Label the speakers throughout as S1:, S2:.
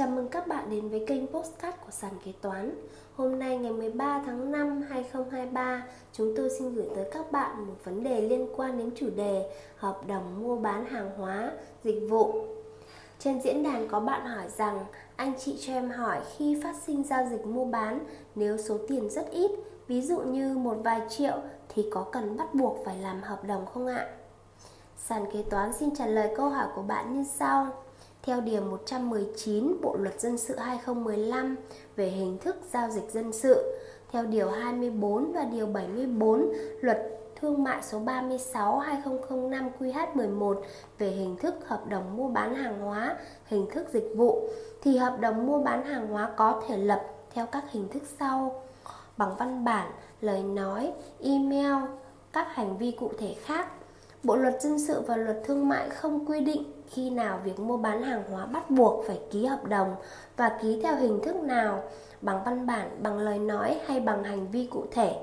S1: Chào mừng các bạn đến với kênh Postcard của Sàn Kế Toán. Hôm nay ngày 13 tháng 5 2023 Chúng tôi xin gửi tới các bạn một vấn đề liên quan đến chủ đề Hợp đồng mua bán hàng hóa, dịch vụ. Trên diễn đàn có bạn hỏi rằng Anh chị cho em hỏi khi phát sinh giao dịch mua bán Nếu số tiền rất ít, ví dụ như một vài triệu Thì có cần bắt buộc phải làm hợp đồng không ạ? Sàn kế toán xin trả lời câu hỏi của bạn như sau theo Điều 119 Bộ Luật Dân sự 2015 về hình thức giao dịch dân sự, theo Điều 24 và Điều 74 Luật Thương mại số 36 2005 QH11 về hình thức hợp đồng mua bán hàng hóa, hình thức dịch vụ thì hợp đồng mua bán hàng hóa có thể lập theo các hình thức sau: bằng văn bản, lời nói, email, các hành vi cụ thể khác. Bộ luật dân sự và luật thương mại không quy định khi nào việc mua bán hàng hóa bắt buộc phải ký hợp đồng và ký theo hình thức nào, bằng văn bản, bằng lời nói hay bằng hành vi cụ thể.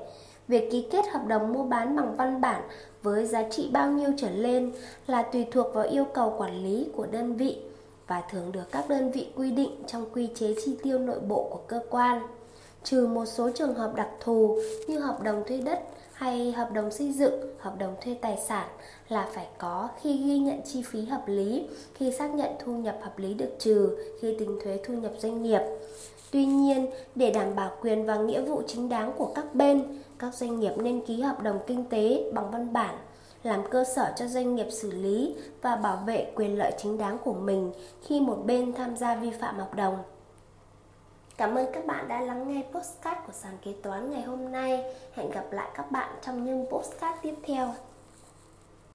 S1: Việc ký kết hợp đồng mua bán bằng văn bản với giá trị bao nhiêu trở lên là tùy thuộc vào yêu cầu quản lý của đơn vị và thường được các đơn vị quy định trong quy chế chi tiêu nội bộ của cơ quan. Trừ một số trường hợp đặc thù như hợp đồng thuê đất, hay hợp đồng xây dựng, hợp đồng thuê tài sản là phải có khi ghi nhận chi phí hợp lý, khi xác nhận thu nhập hợp lý được trừ, khi tính thuế thu nhập doanh nghiệp. Tuy nhiên, để đảm bảo quyền và nghĩa vụ chính đáng của các bên, các doanh nghiệp nên ký hợp đồng kinh tế bằng văn bản làm cơ sở cho doanh nghiệp xử lý và bảo vệ quyền lợi chính đáng của mình khi một bên tham gia vi phạm hợp đồng. Cảm ơn các bạn đã lắng nghe postcard của sàn kế toán ngày hôm nay. Hẹn gặp lại các bạn trong những postcard tiếp theo.